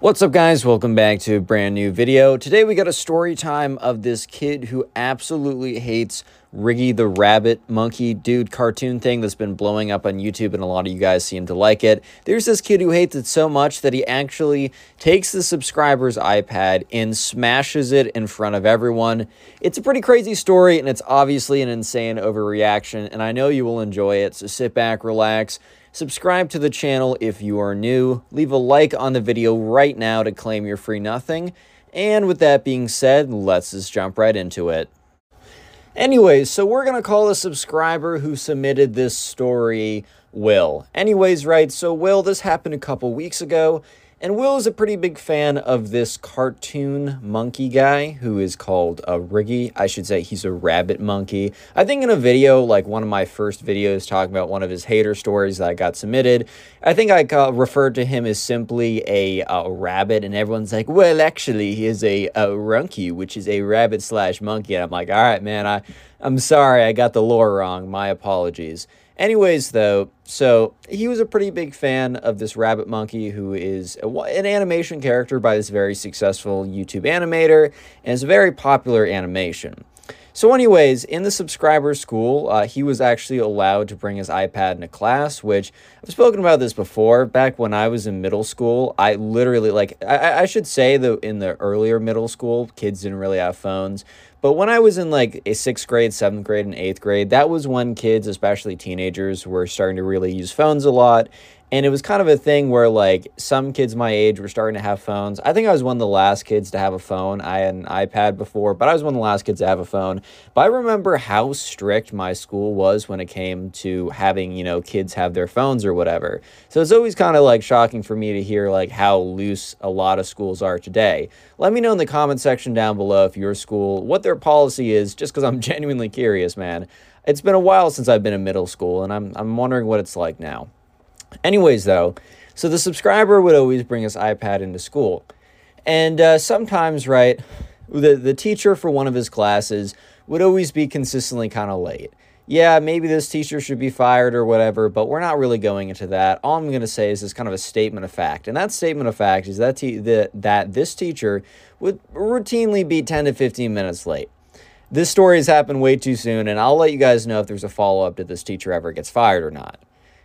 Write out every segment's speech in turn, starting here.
What's up guys? Welcome back to a brand new video. Today we got a story time of this kid who absolutely hates Riggy the Rabbit Monkey Dude cartoon thing that's been blowing up on YouTube and a lot of you guys seem to like it. There's this kid who hates it so much that he actually takes the subscriber's iPad and smashes it in front of everyone. It's a pretty crazy story and it's obviously an insane overreaction and I know you will enjoy it, so sit back, relax, Subscribe to the channel if you are new. Leave a like on the video right now to claim your free nothing. And with that being said, let's just jump right into it. Anyways, so we're going to call a subscriber who submitted this story Will. Anyways, right, so Will, this happened a couple weeks ago. And Will is a pretty big fan of this cartoon monkey guy who is called a uh, Riggy. I should say he's a rabbit monkey. I think in a video, like one of my first videos talking about one of his hater stories that I got submitted, I think I uh, referred to him as simply a, a rabbit, and everyone's like, well, actually, he is a, a ronkey, which is a rabbit slash monkey. And I'm like, all right, man, I, I'm sorry, I got the lore wrong. My apologies. Anyways, though, so he was a pretty big fan of this rabbit monkey who is a, an animation character by this very successful YouTube animator, and it's a very popular animation. So, anyways, in the subscriber school, uh, he was actually allowed to bring his iPad into class, which I've spoken about this before. Back when I was in middle school, I literally, like, I, I should say that in the earlier middle school, kids didn't really have phones. But when I was in like a sixth grade, seventh grade, and eighth grade, that was when kids, especially teenagers, were starting to really use phones a lot. And it was kind of a thing where, like, some kids my age were starting to have phones. I think I was one of the last kids to have a phone. I had an iPad before, but I was one of the last kids to have a phone. But I remember how strict my school was when it came to having, you know, kids have their phones or whatever. So it's always kind of like shocking for me to hear, like, how loose a lot of schools are today. Let me know in the comment section down below if your school, what their policy is, just because I'm genuinely curious, man. It's been a while since I've been in middle school, and I'm, I'm wondering what it's like now. Anyways, though, so the subscriber would always bring his iPad into school. And uh, sometimes, right, the, the teacher for one of his classes would always be consistently kind of late. Yeah, maybe this teacher should be fired or whatever, but we're not really going into that. All I'm going to say is this kind of a statement of fact. And that statement of fact is that, te- the, that this teacher would routinely be 10 to 15 minutes late. This story has happened way too soon, and I'll let you guys know if there's a follow up to this teacher ever gets fired or not.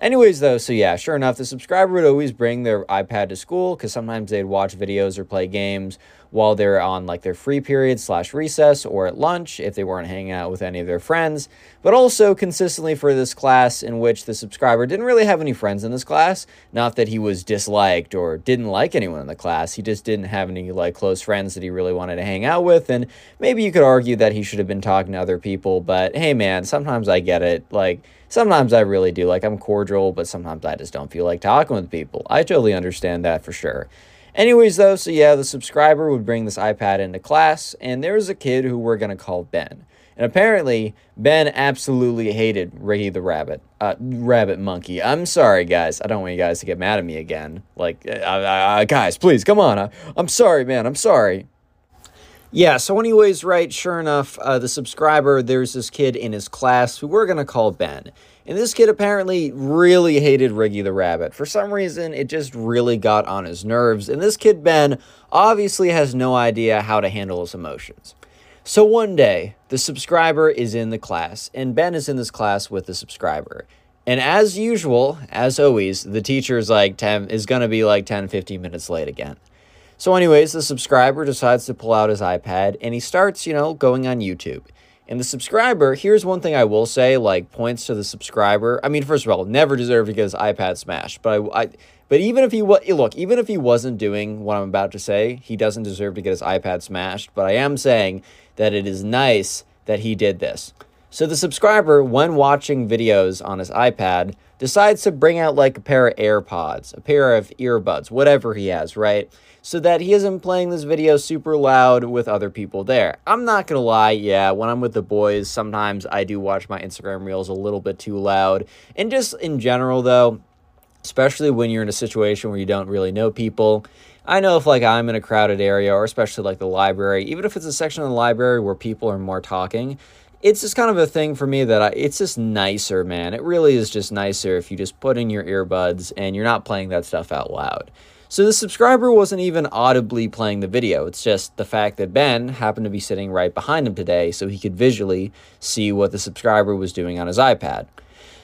Anyways, though, so yeah, sure enough, the subscriber would always bring their iPad to school because sometimes they'd watch videos or play games while they're on like their free period slash recess or at lunch if they weren't hanging out with any of their friends. But also consistently for this class in which the subscriber didn't really have any friends in this class. Not that he was disliked or didn't like anyone in the class. He just didn't have any like close friends that he really wanted to hang out with. And maybe you could argue that he should have been talking to other people. But hey, man, sometimes I get it. Like, sometimes I really do. Like, I'm cordial, but sometimes I just don't feel like talking with people. I totally understand that for sure. Anyways, though, so yeah, the subscriber would bring this iPad into class, and there was a kid who we're going to call Ben. And apparently, Ben absolutely hated Riggy the Rabbit. Uh, rabbit Monkey. I'm sorry, guys. I don't want you guys to get mad at me again. Like, uh, uh, uh guys, please, come on. I, I'm sorry, man. I'm sorry. Yeah, so anyways, right, sure enough, uh, the subscriber, there's this kid in his class who we're going to call Ben. And this kid apparently really hated Riggy the Rabbit. For some reason, it just really got on his nerves. And this kid, Ben, obviously has no idea how to handle his emotions. So one day, the subscriber is in the class, and Ben is in this class with the subscriber. And as usual, as always, the teacher is like 10 is going to be like 10, 15 minutes late again. So, anyways, the subscriber decides to pull out his iPad and he starts, you know, going on YouTube. And the subscriber, here's one thing I will say, like points to the subscriber. I mean, first of all, never deserved to get his iPad smashed. But I, I but even if he was, look, even if he wasn't doing what I'm about to say, he doesn't deserve to get his iPad smashed. But I am saying that it is nice that he did this. So the subscriber, when watching videos on his iPad, decides to bring out like a pair of AirPods, a pair of earbuds, whatever he has, right? So that he isn't playing this video super loud with other people there. I'm not gonna lie, yeah, when I'm with the boys, sometimes I do watch my Instagram reels a little bit too loud. And just in general, though, especially when you're in a situation where you don't really know people. I know if like I'm in a crowded area or especially like the library, even if it's a section of the library where people are more talking, it's just kind of a thing for me that I, it's just nicer, man. It really is just nicer if you just put in your earbuds and you're not playing that stuff out loud. So the subscriber wasn't even audibly playing the video. It's just the fact that Ben happened to be sitting right behind him today so he could visually see what the subscriber was doing on his iPad.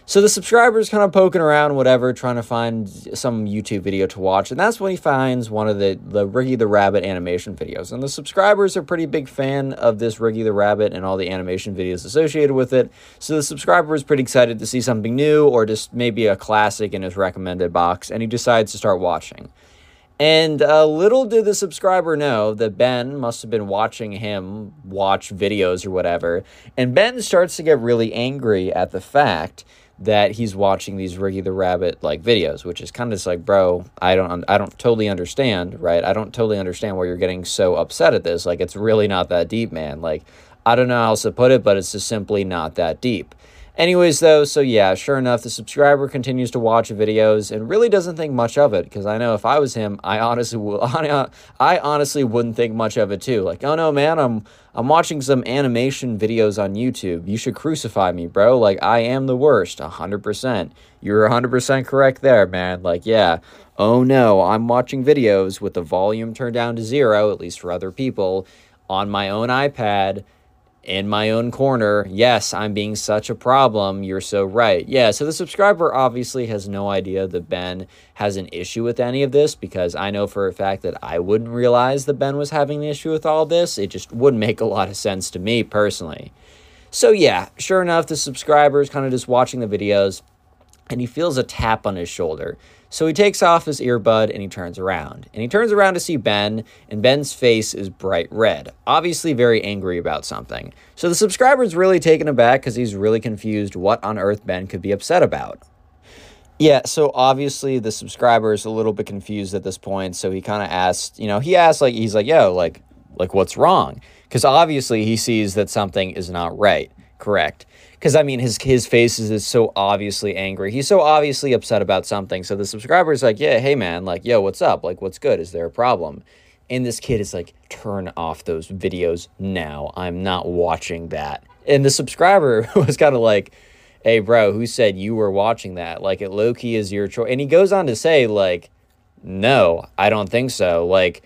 So the subscriber's kind of poking around, whatever, trying to find some YouTube video to watch, and that's when he finds one of the the Riggy the Rabbit animation videos. And the subscribers are pretty big fan of this Riggy the Rabbit and all the animation videos associated with it. So the subscriber is pretty excited to see something new or just maybe a classic in his recommended box, and he decides to start watching. And uh, little did the subscriber know that Ben must have been watching him watch videos or whatever. And Ben starts to get really angry at the fact that he's watching these Riggy the Rabbit like videos, which is kind of just like, bro, I don't, I don't totally understand, right? I don't totally understand why you're getting so upset at this. Like, it's really not that deep, man. Like, I don't know how else to put it, but it's just simply not that deep. Anyways, though, so yeah, sure enough, the subscriber continues to watch videos and really doesn't think much of it because I know if I was him, I honestly, will, I honestly wouldn't think much of it too. Like, oh no, man, I'm I'm watching some animation videos on YouTube. You should crucify me, bro. Like, I am the worst, hundred percent. You're hundred percent correct there, man. Like, yeah. Oh no, I'm watching videos with the volume turned down to zero, at least for other people, on my own iPad in my own corner. Yes, I'm being such a problem. You're so right. Yeah, so the subscriber obviously has no idea that Ben has an issue with any of this because I know for a fact that I wouldn't realize that Ben was having an issue with all this. It just wouldn't make a lot of sense to me personally. So, yeah, sure enough, the subscriber is kind of just watching the videos and he feels a tap on his shoulder. So he takes off his earbud and he turns around. And he turns around to see Ben, and Ben's face is bright red, obviously very angry about something. So the subscriber's really taken aback because he's really confused what on earth Ben could be upset about. Yeah, so obviously the subscriber is a little bit confused at this point, so he kind of asked, you know, he asked like he's like, "Yo, like like what's wrong?" Cuz obviously he sees that something is not right, correct? Because I mean his his face is, is so obviously angry. He's so obviously upset about something. So the subscriber is like, "Yeah, hey man, like, yo, what's up? Like, what's good? Is there a problem?" And this kid is like, "Turn off those videos now. I'm not watching that." And the subscriber was kind of like, "Hey, bro, who said you were watching that? Like, it low key is your choice." And he goes on to say, like, "No, I don't think so. Like."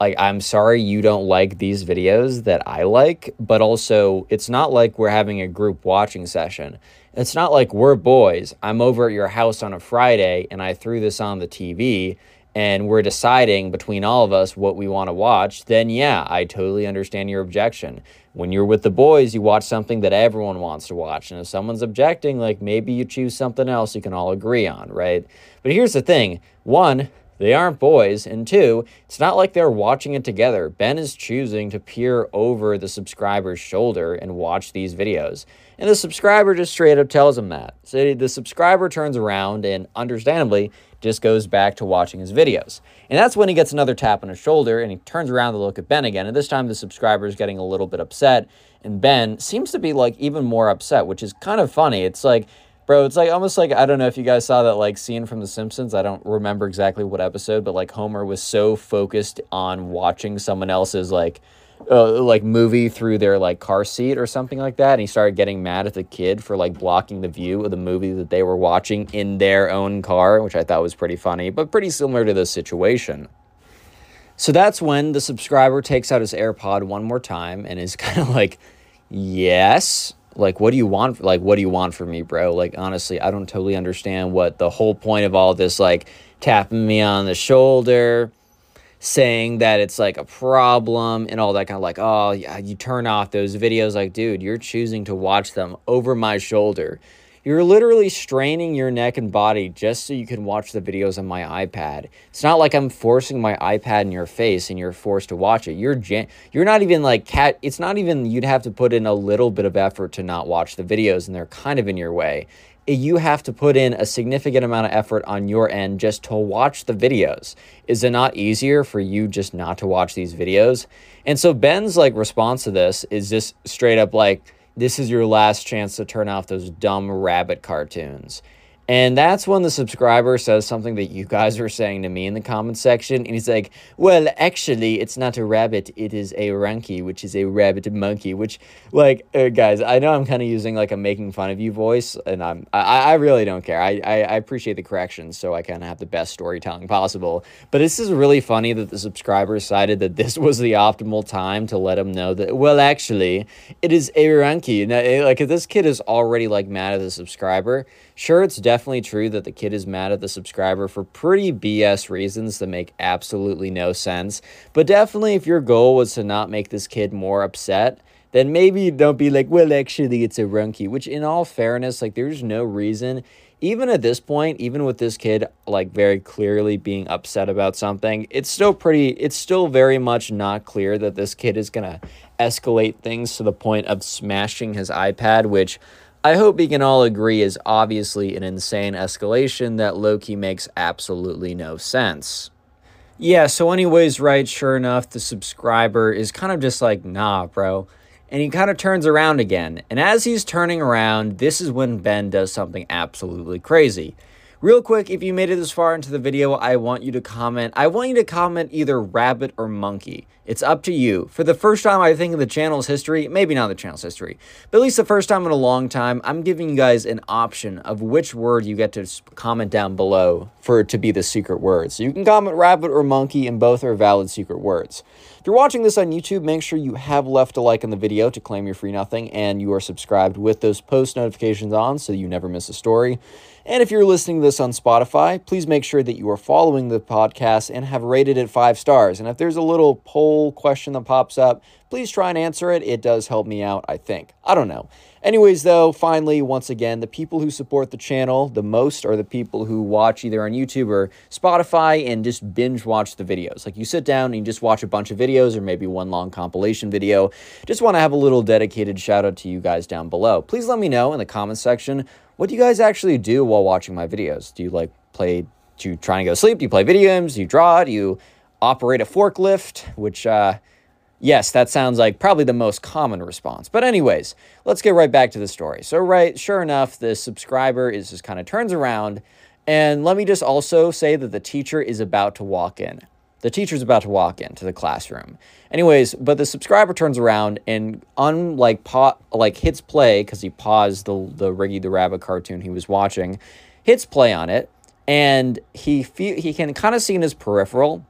Like I'm sorry you don't like these videos that I like, but also it's not like we're having a group watching session. It's not like we're boys. I'm over at your house on a Friday and I threw this on the TV and we're deciding between all of us what we want to watch, then yeah, I totally understand your objection. When you're with the boys, you watch something that everyone wants to watch. And if someone's objecting, like maybe you choose something else you can all agree on, right? But here's the thing one, they aren't boys. And two, it's not like they're watching it together. Ben is choosing to peer over the subscriber's shoulder and watch these videos. And the subscriber just straight up tells him that. So the subscriber turns around and, understandably, just goes back to watching his videos. And that's when he gets another tap on his shoulder and he turns around to look at Ben again. And this time the subscriber is getting a little bit upset. And Ben seems to be like even more upset, which is kind of funny. It's like Bro, it's like almost like I don't know if you guys saw that like scene from The Simpsons. I don't remember exactly what episode, but like Homer was so focused on watching someone else's like uh, like movie through their like car seat or something like that, and he started getting mad at the kid for like blocking the view of the movie that they were watching in their own car, which I thought was pretty funny, but pretty similar to this situation. So that's when the subscriber takes out his AirPod one more time and is kind of like, "Yes." Like what do you want like what do you want from me bro? Like honestly i don't totally understand what the whole point of all this like tapping me on the shoulder saying that it's like a problem and all that kind of like oh yeah you turn off those videos. Like dude you're choosing to watch them over my shoulder you're literally straining your neck and body just so you can watch the videos on my iPad. It's not like I'm forcing my iPad in your face and you're forced to watch it. You're you're not even like cat it's not even you'd have to put in a little bit of effort to not watch the videos and they're kind of in your way. You have to put in a significant amount of effort on your end just to watch the videos. Is it not easier for you just not to watch these videos? And so Ben's like response to this is just straight up like this is your last chance to turn off those dumb rabbit cartoons. And that's when the subscriber says something that you guys were saying to me in the comment section. And he's like, Well, actually, it's not a rabbit, it is a ronkey, which is a rabbit monkey. Which, like, uh, guys, I know I'm kind of using like a making fun of you voice, and I'm, I, I really don't care. I, I, I appreciate the corrections, so I kind of have the best storytelling possible. But this is really funny that the subscriber decided that this was the optimal time to let him know that, well, actually, it is a ronkey. Now, eh, like, this kid is already like mad at the subscriber, Sure, it's definitely true that the kid is mad at the subscriber for pretty BS reasons that make absolutely no sense. But definitely, if your goal was to not make this kid more upset, then maybe don't be like, well, actually, it's a ronkey. Which, in all fairness, like, there's no reason. Even at this point, even with this kid, like, very clearly being upset about something, it's still pretty, it's still very much not clear that this kid is to escalate things to the point of smashing his iPad, which I hope we can all agree is obviously an insane escalation that Loki makes absolutely no sense. Yeah, so, anyways, right, sure enough, the subscriber is kind of just like, nah, bro. And he kind of turns around again. And as he's turning around, this is when Ben does something absolutely crazy. Real quick, if you made it this far into the video, I want you to comment. I want you to comment either rabbit or monkey. It's up to you. For the first time, I think, in the channel's history, maybe not the channel's history, but at least the first time in a long time, I'm giving you guys an option of which word you get to comment down below for it to be the secret word. So you can comment rabbit or monkey, and both are valid secret words. If you're watching this on YouTube, make sure you have left a like on the video to claim your free nothing, and you are subscribed with those post notifications on so you never miss a story. And if you're listening to this on Spotify, please make sure that you are following the podcast and have rated it five stars. And if there's a little poll question that pops up, please try and answer it. It does help me out, I think. I don't know. Anyways, though, finally, once again, the people who support the channel the most are the people who watch either on YouTube or Spotify and just binge watch the videos. Like you sit down and you just watch a bunch of videos or maybe one long compilation video. Just want to have a little dedicated shout out to you guys down below. Please let me know in the comment section what do you guys actually do while watching my videos? Do you like play, do you try and go to sleep? Do you play video games? Do you draw? Do you operate a forklift? Which, uh, yes, that sounds like probably the most common response. But, anyways, let's get right back to the story. So, right, sure enough, the subscriber is just kind of turns around. And let me just also say that the teacher is about to walk in. The teacher's about to walk into the classroom. Anyways, but the subscriber turns around and unlike pa- like hits play because he paused the the Riggy the Rabbit cartoon he was watching, hits play on it, and he fe- he can kind of see in his peripheral,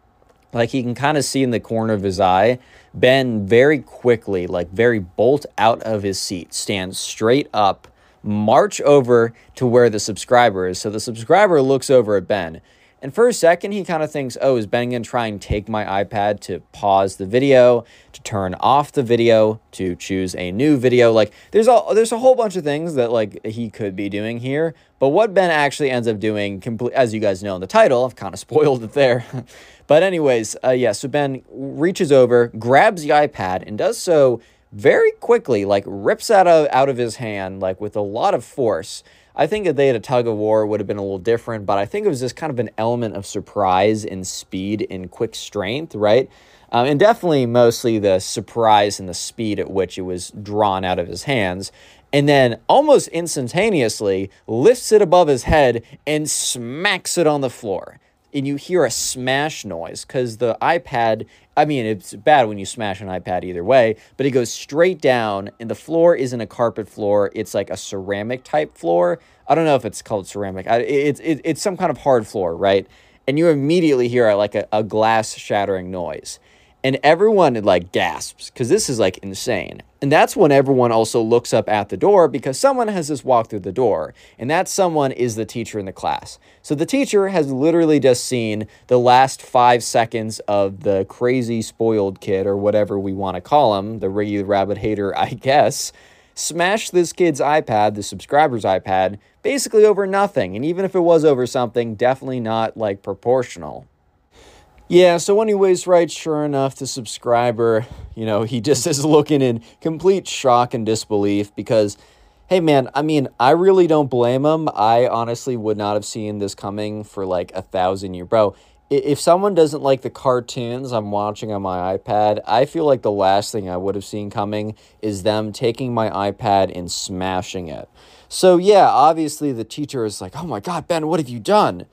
like he can kind of see in the corner of his eye, Ben very quickly, like very bolt out of his seat, stand straight up, march over to where the subscriber is. So the subscriber looks over at Ben and for a second, he kind of thinks, oh, is Ben going to try and take my iPad to pause the video, to turn off the video, to choose a new video? Like, there's a, there's a whole bunch of things that, like, he could be doing here. But what Ben actually ends up doing, as you guys know in the title, I've kind of spoiled it there. but anyways, uh, yeah, so Ben reaches over, grabs the iPad, and does so very quickly, like, rips out of, out of his hand, like, with a lot of force. I think if they had a tug of war, would have been a little different, but I think it was just kind of an element of surprise and speed and quick strength, right? Um, and definitely mostly the surprise and the speed at which it was drawn out of his hands. And then almost instantaneously lifts it above his head and smacks it on the floor and you hear a smash noise because the iPad, I mean, it's bad when you smash an iPad either way, but it goes straight down, and the floor isn't a carpet floor. It's like a ceramic type floor. I don't know if it's called ceramic. It's, it, it's some kind of hard floor, right? And you immediately hear like a, a glass shattering noise. And everyone like gasps because this is like insane. And that's when everyone also looks up at the door because someone has just walked through the door. And that someone is the teacher in the class. So the teacher has literally just seen the last five seconds of the crazy spoiled kid, or whatever we want to call him, the the Rabbit hater, I guess, smash this kid's iPad, the subscriber's iPad, basically over nothing. And even if it was over something, definitely not like proportional. Yeah, so anyways, right, sure enough, the subscriber, you know, he just is looking in complete shock and disbelief because, hey man, I mean, I really don't blame him. I honestly would not have seen this coming for like a thousand years. Bro, if someone doesn't like the cartoons I'm watching on my iPad, I feel like the last thing I would have seen coming is them taking my iPad and smashing it. So, yeah, obviously the teacher is like, oh my God, Ben, what have you done?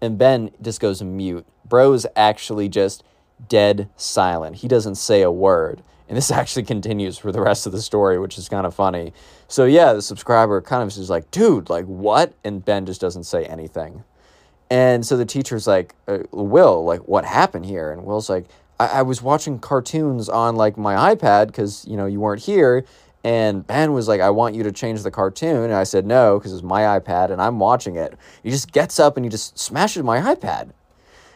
And Ben just goes mute. Bro's actually just dead silent. He doesn't say a word. And this actually continues for the rest of the story, which is kind of funny. So, yeah, the subscriber kind of is like, dude, like, what? And Ben just doesn't say anything. And so the teacher's like, uh, Will, like, what happened here? And Will's like, I, I was watching cartoons on, like, my iPad because, you know, you weren't here. And Ben was like, I want you to change the cartoon. And I said, no, because it's my iPad and I'm watching it. He just gets up and he just smashes my iPad.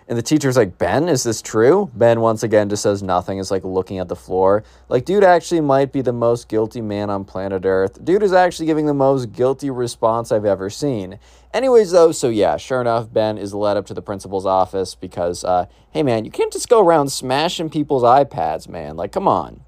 And the teacher's like, Ben, is this true? Ben once again just says nothing, is like looking at the floor. Like, dude actually might be the most guilty man on planet Earth. Dude is actually giving the most guilty response I've ever seen. Anyways, though, so yeah, sure enough, Ben is led up to the principal's office because, uh, hey man, you can't just go around smashing people's iPads, man. Like, come on.